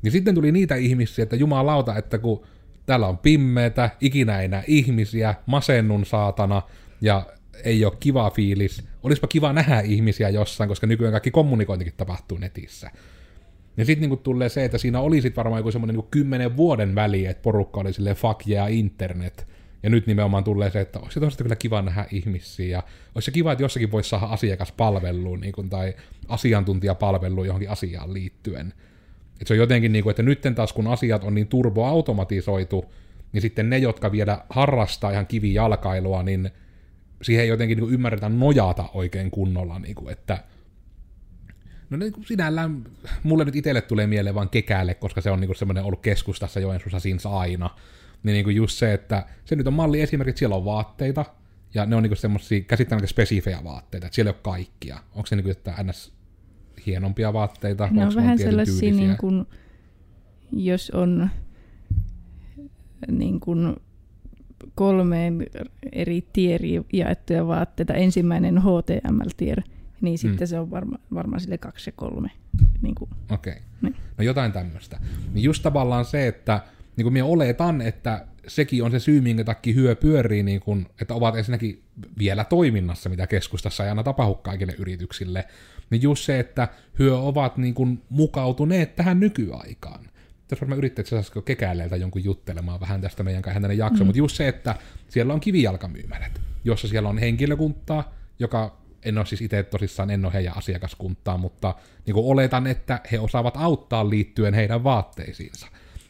Niin sitten tuli niitä ihmisiä, että jumalauta, että kun täällä on pimmeitä, ikinä ei näe ihmisiä, masennun saatana, ja ei ole kiva fiilis. Olisipa kiva nähdä ihmisiä jossain, koska nykyään kaikki kommunikointikin tapahtuu netissä. Ja sitten niinku tulee se, että siinä oli sit varmaan joku semmoinen niinku kymmenen vuoden väli, että porukka oli silleen fuck yeah internet. Ja nyt nimenomaan tulee se, että olisi toisaalta kyllä kiva nähdä ihmisiä. Ja olisi se kiva, että jossakin voisi saada asiakaspalveluun niin kuin, tai asiantuntijapalveluun johonkin asiaan liittyen. Et se on jotenkin niin kuin, että nyt taas kun asiat on niin turboautomatisoitu, niin sitten ne, jotka vielä harrastaa ihan kivijalkailua, niin siihen ei jotenkin niin kuin ymmärretä nojata oikein kunnolla, niin kuin, että No niin kuin sinällään, mulle nyt itselle tulee mieleen vaan kekäälle, koska se on niin semmoinen ollut keskustassa Joensuussa siinä aina. Niin, niin kuin just se, että se nyt on malli esimerkiksi, että siellä on vaatteita, ja ne on niin semmoisia käsittämättä spesifejä vaatteita, että siellä ei ole kaikkia. Onko se niin kuin, että ns. hienompia vaatteita?
Ne on vähän sellaisia, niin kuin, jos on niin kuin kolmeen eri tieriin jaettuja vaatteita. Ensimmäinen HTML-tier, niin sitten se on varma, varmaan sille kaksi ja kolme. Niin
Okei. Okay.
Niin.
No jotain tämmöistä. Niin just tavallaan se, että niin kuin minä oletan, että sekin on se syy, minkä takia hyö pyörii, niin kuin, että ovat ensinnäkin vielä toiminnassa, mitä keskustassa ei aina tapahdu kaikille yrityksille, niin just se, että hyö ovat niin kuin mukautuneet tähän nykyaikaan. Tässä varmaan yrittää, että saisiko kekäileeltä jonkun juttelemaan vähän tästä meidän kanssa tänne jakso, mm. mutta just se, että siellä on kivijalkamyymälät, jossa siellä on henkilökuntaa, joka en ole siis itse tosissaan, en ole heidän asiakaskuntaa, mutta niin kuin oletan, että he osaavat auttaa liittyen heidän vaatteisiinsa.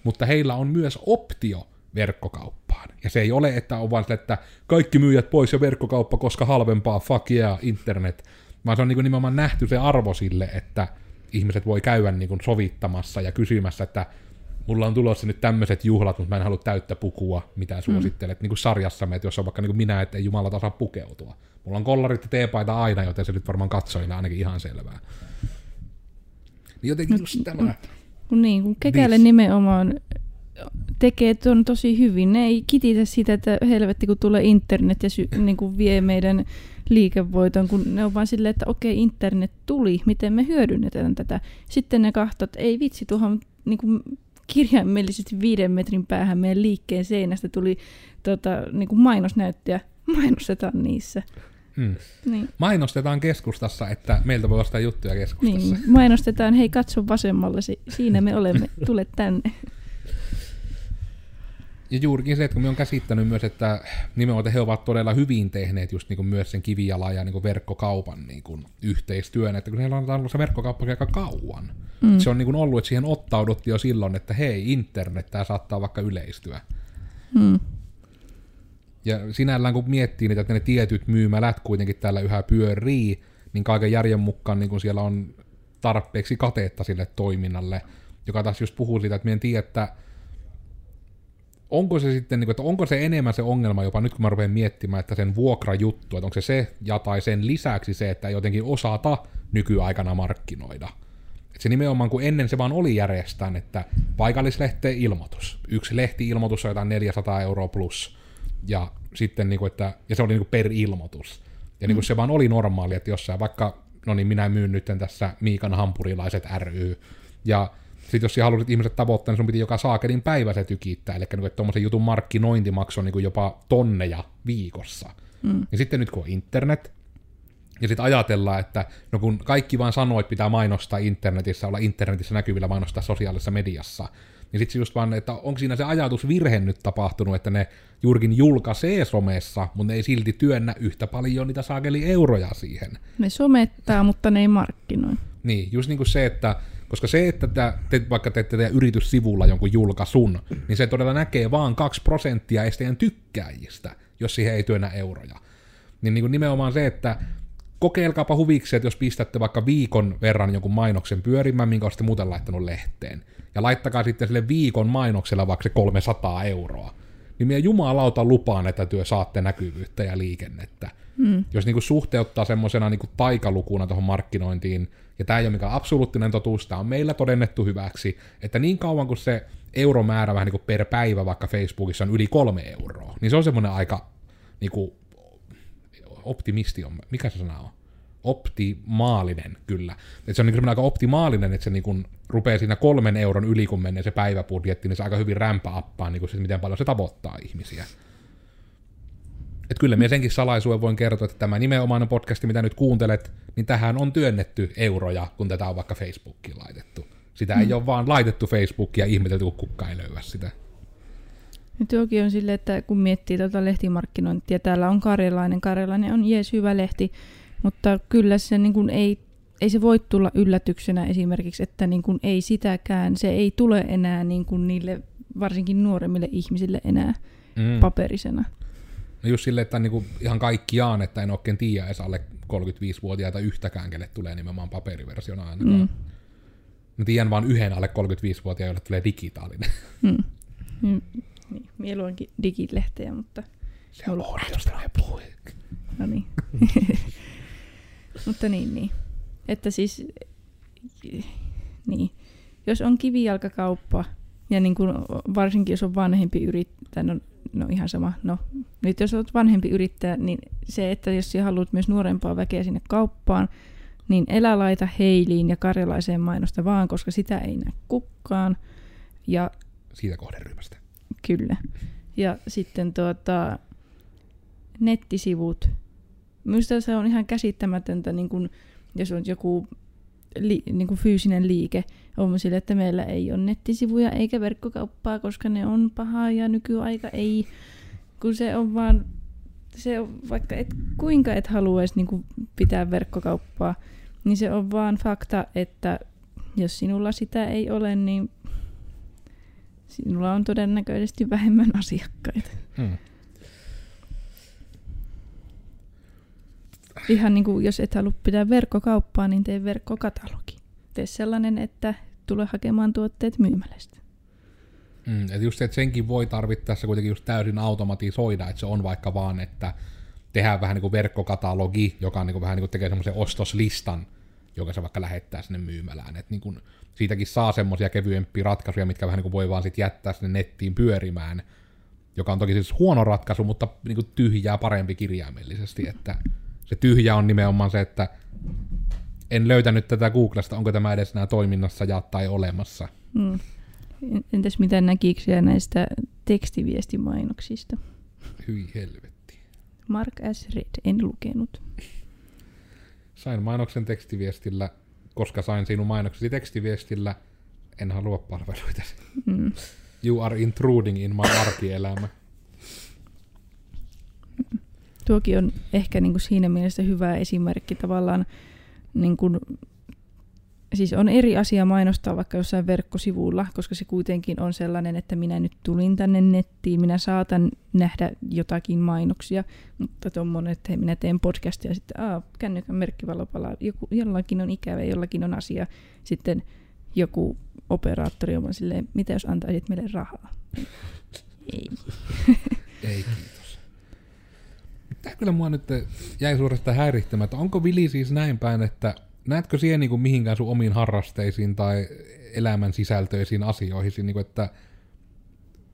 Mutta heillä on myös optio verkkokauppaan. Ja se ei ole, että on vaan sille, että kaikki myyjät pois ja verkkokauppa, koska halvempaa, fuck yeah, internet. Vaan se on niin kuin nimenomaan nähty se arvo sille, että ihmiset voi käydä niin kuin sovittamassa ja kysymässä, että mulla on tulossa nyt tämmöiset juhlat, mutta mä en halua täyttä pukua, mitä suosittelet, mm. niin kuin sarjassamme, että jos on vaikka niin kuin minä, että ei Jumala osaa pukeutua. Mulla on kollarit ja teepaita aina, joten se nyt varmaan katsojille ainakin ihan selvää. Niin jotenkin just tämä.
Niin, kun kekälle
Bis.
nimenomaan tekee ton tosi hyvin. Ne ei kititä sitä, että helvetti kun tulee internet ja sy- niin kuin vie meidän liikevoiton, kun ne on vaan silleen, että okei, internet tuli, miten me hyödynnetään tätä. Sitten ne kahtot, ei vitsi, tuohon niin kuin kirjaimellisesti viiden metrin päähän meidän liikkeen seinästä tuli tota, niin kuin mainosnäyttöjä. Mainostetaan niissä.
Mm.
Niin,
Mainostetaan keskustassa, että meiltä voi ostaa juttuja keskustassa.
niin, mainostetaan, hei katso vasemmalle, si- siinä me olemme, tule tänne.
Ja juurikin se, että kun me on käsittänyt myös, että nimenomaan he ovat todella hyvin tehneet just niin kuin myös sen kivijalan ja niin kuin verkkokaupan niin kuin yhteistyön, että kun heillä on ollut se verkkokauppa aika kauan. Mm. Se on niin kuin ollut, että siihen ottauduttiin jo silloin, että hei, internet, tämä saattaa vaikka yleistyä.
Mm.
Ja sinällään kun miettii niitä, että ne tietyt myymälät kuitenkin täällä yhä pyörii, niin kaiken järjen mukaan niin kun siellä on tarpeeksi kateetta sille toiminnalle, joka taas just puhuu siitä, että meidän tiedä, että onko se sitten, niin että onko se enemmän se ongelma jopa nyt kun mä rupean miettimään, että sen vuokrajuttu, että onko se se ja tai sen lisäksi se, että ei jotenkin osata nykyaikana markkinoida. Et se nimenomaan, kun ennen se vaan oli järjestään, että paikallislehteen ilmoitus. Yksi lehti-ilmoitus on jotain 400 euroa plus. Ja sitten, niin kuin, että, ja se oli niin kuin per ilmoitus. Ja niin kuin se vaan oli normaali, että jossain vaikka, no niin minä myyn nyt tässä Miikan hampurilaiset ry. Ja sitten jos halusit ihmiset tavoittaa, niin sun piti joka saakelin päivä se tykittää. Eli niin että tuommoisen jutun markkinointi maksoi niin kuin jopa tonneja viikossa. Mm. Ja sitten nyt kun on internet, ja sitten ajatellaan, että no kun kaikki vaan sanoo, että pitää mainostaa internetissä, olla internetissä näkyvillä mainostaa sosiaalisessa mediassa, niin sitten just vaan, että onko siinä se ajatusvirhe nyt tapahtunut, että ne juurikin julkaisee somessa, mutta ne ei silti työnnä yhtä paljon niitä saakeli euroja siihen.
Ne somettaa, mutta ne ei markkinoi.
Niin, just niin kuin se, että koska se, että te, te vaikka teette teidän yrityssivulla jonkun julkaisun, niin se todella näkee vaan 2 prosenttia esteen tykkääjistä, jos siihen ei työnnä euroja. Niin, niin kuin nimenomaan se, että kokeilkaapa huviksi, että jos pistätte vaikka viikon verran jonkun mainoksen pyörimään, minkä olette muuten laittanut lehteen, ja laittakaa sitten sille viikon mainoksella vaikka se 300 euroa, niin minä jumalauta lupaan, että työ saatte näkyvyyttä ja liikennettä. Mm. Jos niinku suhteuttaa semmoisena niinku taikalukuna tuohon markkinointiin, ja tämä ei ole mikään absoluuttinen totuus, tämä on meillä todennettu hyväksi, että niin kauan kuin se euromäärä vähän niinku per päivä vaikka Facebookissa on yli kolme euroa, niin se on semmoinen aika niinku, optimisti on, mikä se sana on? Optimaalinen, kyllä. Että se on niin aika optimaalinen, että se niin rupeaa siinä kolmen euron yli, kun menee se päiväbudjetti, niin se aika hyvin rämpäappaa, niin se, miten paljon se tavoittaa ihmisiä. Että kyllä minä senkin salaisuuden voin kertoa, että tämä nimenomainen podcasti, mitä nyt kuuntelet, niin tähän on työnnetty euroja, kun tätä on vaikka Facebookiin laitettu. Sitä mm. ei ole vaan laitettu Facebookiin ja ihmetelty, kun kukka ei löyä sitä.
Ja tuokin on silleen, että kun miettii tuota lehtimarkkinointia, täällä on karjalainen, karjalainen on jees hyvä lehti, mutta kyllä se niin kuin ei, ei se voi tulla yllätyksenä esimerkiksi, että niin kuin ei sitäkään, se ei tule enää niin kuin niille varsinkin nuoremmille ihmisille enää mm. paperisena.
No just silleen, että niinku ihan kaikkiaan, että en oikein tiedä edes alle 35-vuotiaita yhtäkään, kelle tulee nimenomaan paperiversiona ainakaan. Mm. Mä tiedän vain yhden alle 35-vuotiaan, jolle tulee digitaalinen.
Mm. Mm. Niin, mieluinkin digilehteä, mutta...
Se on puhui.
No niin. mutta niin, niin. Että siis... Niin. Jos on kivijalkakauppa, ja niin kuin varsinkin jos on vanhempi yrittäjä, no, no ihan sama, no nyt jos olet vanhempi yrittäjä, niin se, että jos sinä haluat myös nuorempaa väkeä sinne kauppaan, niin elä laita heiliin ja karjalaiseen mainosta vaan, koska sitä ei näe kukaan. Ja
siitä kohderyhmästä.
Kyllä. Ja sitten tuota, nettisivut. Minusta se on ihan käsittämätöntä, niin kun, jos on joku li, niin kuin fyysinen liike. On sille, että meillä ei ole nettisivuja eikä verkkokauppaa, koska ne on pahaa ja nykyaika ei. Kun se on vaan, se on, vaikka et, kuinka et haluaisi niin kuin pitää verkkokauppaa, niin se on vaan fakta, että jos sinulla sitä ei ole, niin sinulla on todennäköisesti vähemmän asiakkaita. Hmm. Ihan niin kuin, jos et halua pitää verkkokauppaa, niin tee verkkokatalogi. Tee sellainen, että tule hakemaan tuotteet myymälästä.
Mm, että just että senkin voi tarvittaessa kuitenkin just täysin automatisoida, että se on vaikka vaan, että tehdään vähän niin kuin verkkokatalogi, joka on niin kuin vähän niin kuin tekee semmoisen ostoslistan, joka se vaikka lähettää sinne myymälään. Että niin kuin siitäkin saa semmoisia kevyempiä ratkaisuja, mitkä vähän niin kuin voi vaan sitten jättää sinne nettiin pyörimään, joka on toki siis huono ratkaisu, mutta niin kuin tyhjää parempi kirjaimellisesti, että se tyhjä on nimenomaan se, että en löytänyt tätä Googlesta, onko tämä edes nämä toiminnassa ja tai olemassa.
Mm. Entäs mitä näkikö näistä tekstiviestimainoksista?
Hyi helvetti.
Mark S. Red, en lukenut.
Sain mainoksen tekstiviestillä, koska sain sinun mainoksesi tekstiviestillä, en halua palveluita. Mm. You are intruding in my arkielämä.
Tuokin on ehkä niin kuin siinä mielessä hyvä esimerkki tavallaan, niin kuin, siis on eri asia mainostaa vaikka jossain verkkosivulla, koska se kuitenkin on sellainen, että minä nyt tulin tänne nettiin, minä saatan nähdä jotakin mainoksia, mutta tuommoinen, että minä teen podcastia ja sitten aa, kännykän merkkivalo palaa, joku, jollakin on ikävä, jollakin on asia, sitten joku operaattori on silleen, mitä jos antaisit meille rahaa? Ei.
Ei. Tämä kyllä mua nyt jäi suorastaan häirittämään, että onko Vili siis näin päin, että näetkö siihen niin kuin mihinkään sun omiin harrasteisiin tai elämän sisältöisiin asioihin, niin kuin, että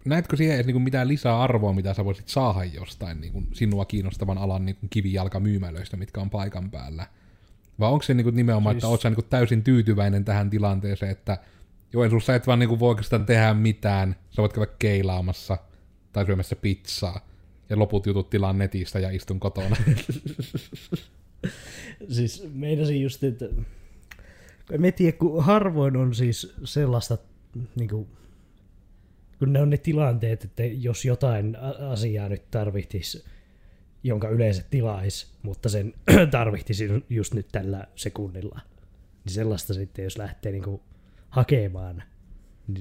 näetkö siihen edes niin kuin mitään lisää arvoa, mitä sä voisit saada jostain niin kuin sinua kiinnostavan alan niin kuin kivijalkamyymälöistä, mitkä on paikan päällä? Vai onko se niin kuin nimenomaan, siis... että oot sä niin kuin täysin tyytyväinen tähän tilanteeseen, että Joensuussa et vaan niin kuin voi oikeastaan tehdä mitään, sä voit käydä keilaamassa tai syömässä pizzaa, ja loput jutut tilaan netistä ja istun kotona.
siis meinasin just, että en tiedä, kun harvoin on siis sellaista, niin kuin, kun ne on ne tilanteet, että jos jotain asiaa nyt tarvitsisi, jonka yleensä tilais, mutta sen tarvitsisi just nyt tällä sekunnilla, niin sellaista sitten, jos lähtee niin kuin hakemaan,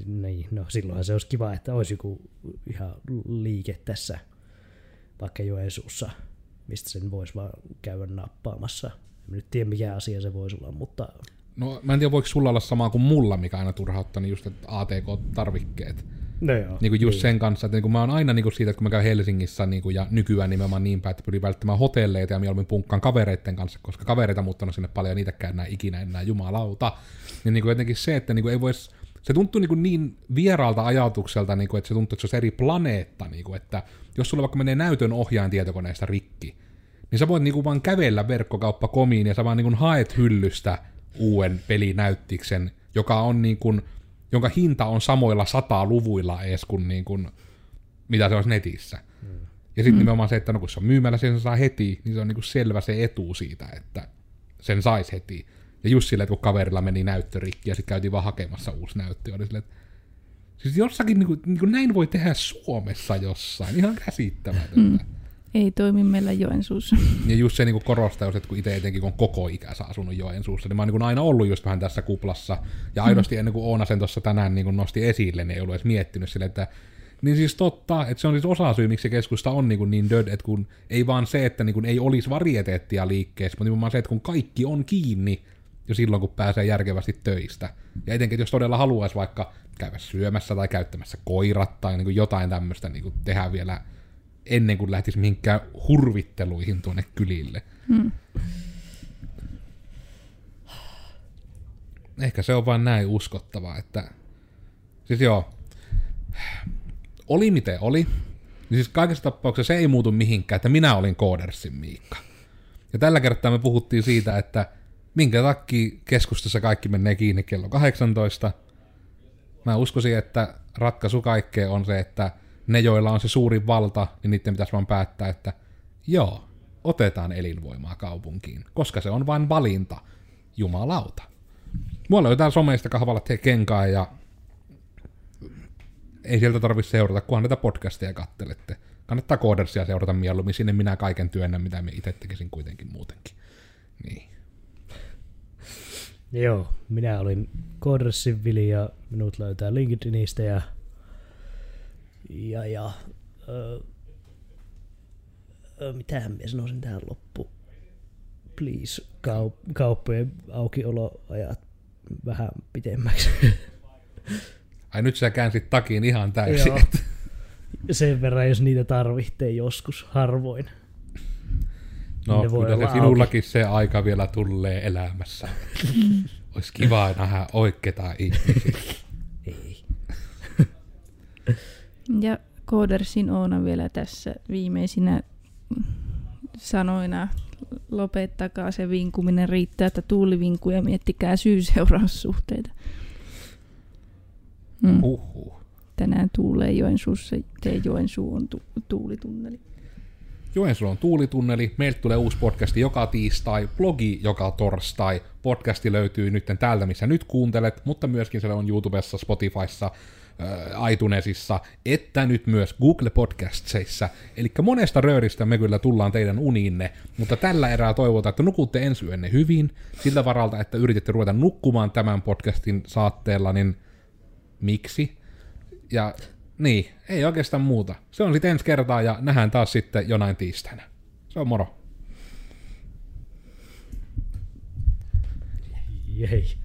niin no silloinhan se olisi kiva, että olisi joku ihan liike tässä vaikka Joensuussa, mistä sen voisi vaan käydä nappaamassa. En nyt tiedä, mikä asia se voisi olla, mutta...
No mä en tiedä, voiko sulla olla sama kuin mulla, mikä aina turhauttaa, niin just ATK-tarvikkeet.
No joo.
Niin kuin just niin. sen kanssa, että niin kuin mä oon aina niin kuin siitä, että kun mä käyn Helsingissä niin kuin, ja nykyään nimenomaan niin päin, että pyrin välttämään hotelleita ja mieluummin punkkaan kavereiden kanssa, koska kavereita muuttanut sinne paljon ja niitäkään enää ikinä enää jumalauta. Niin, niin kuin jotenkin se, että niin kuin ei vois, se tuntuu niin, niin vieraalta ajatukselta, niin kuin, että se tuntuu, että se olisi eri planeetta, niin kuin, että jos sulla vaikka menee näytön ohjaajan tietokoneesta rikki, niin sä voit niin kuin vaan kävellä verkkokauppa komiin ja sä vaan niin kuin haet hyllystä uuden pelinäyttiksen, joka on niin kuin, jonka hinta on samoilla sataa luvuilla ees kuin, niin kuin mitä se olisi netissä. Mm. Ja sitten mm. nimenomaan se, että no kun se on myymällä, sen saa heti, niin se on niin kuin selvä se etu siitä, että sen sais heti. Ja just silleen, että kun kaverilla meni näyttö rikki ja sitten käytiin vaan hakemassa uusi näyttö, oli silleen, että siis jossakin niin kuin, niin kuin näin voi tehdä Suomessa jossain, ihan käsittämätöntä. Mm.
Ei toimi meillä Joensuussa.
Ja just se niin korostaa, että kun itse etenkin kun on koko ikänsä asunut Joensuussa, niin mä oon niin aina ollut just vähän tässä kuplassa. Ja aidosti mm. ennen kuin Oona sen tuossa tänään niin nosti esille, niin ei ollut edes miettinyt sille, että niin siis totta, että se on siis osa syy, miksi se keskusta on niin, niin död, että kun ei vaan se, että niin ei olisi varieteettia liikkeessä, mutta nimenomaan se, että kun kaikki on kiinni jo silloin, kun pääsee järkevästi töistä. Ja etenkin, jos todella haluaisi vaikka käydä syömässä tai käyttämässä koirat tai niin kuin jotain tämmöistä niin kuin tehdä vielä ennen kuin lähtisi mihinkään hurvitteluihin tuonne kylille. Hmm. Ehkä se on vain näin uskottava, että siis joo, oli miten oli, niin siis kaikessa tapauksessa se ei muutu mihinkään, että minä olin Koodersin Miikka. Ja tällä kertaa me puhuttiin siitä, että minkä takia keskustassa kaikki menee kiinni kello 18. Mä uskoisin, että ratkaisu kaikkeen on se, että ne, joilla on se suuri valta, niin niiden pitäisi vaan päättää, että joo, otetaan elinvoimaa kaupunkiin, koska se on vain valinta. Jumalauta. Mulla on jotain someista kahvalat he kenkaa ja ei sieltä tarvitse seurata, kunhan näitä podcasteja kattelette. Kannattaa koodersia seurata mieluummin, sinne minä kaiken työnnän, mitä me itse tekisin kuitenkin muutenkin. Niin.
Joo, minä olin Koodersin Vili ja minut löytää LinkedInistä ja ja, ja öö, mitähän minä sanoisin tähän loppu. Please, kaup- kauppojen aukioloajat vähän pitemmäksi.
Ai nyt sä käänsit takin ihan täysin. Joo.
Sen verran, jos niitä tarvitsee joskus harvoin.
No, niin kyllä se sinullakin auki. se aika vielä tulee elämässä. Olisi kiva nähdä oikeita ihmisiä.
Ei.
Ja Koodersin Oona vielä tässä viimeisinä sanoina lopettakaa se vinkuminen riittää, että tuuli vinkuu ja miettikää syy-seuraussuhteita.
Mm. Uhuh.
Tänään tuulee Joensuussa, tee Joensuu on tu- tuulitunneli.
Joensuu on tuulitunneli. Meiltä tulee uusi podcasti joka tiistai, blogi joka torstai. Podcasti löytyy nyt täältä, missä nyt kuuntelet, mutta myöskin se on YouTubessa, Spotifyssa, äh, iTunesissa, että nyt myös Google Podcastseissa. Eli monesta rööristä me kyllä tullaan teidän uniinne, mutta tällä erää toivotaan, että nukutte ensi yönne hyvin, siltä varalta, että yrititte ruveta nukkumaan tämän podcastin saatteella, niin miksi? Ja niin, ei oikeastaan muuta. Se on sitten ensi kertaa ja nähdään taas sitten jonain tiistaina. Se on moro.
Jei.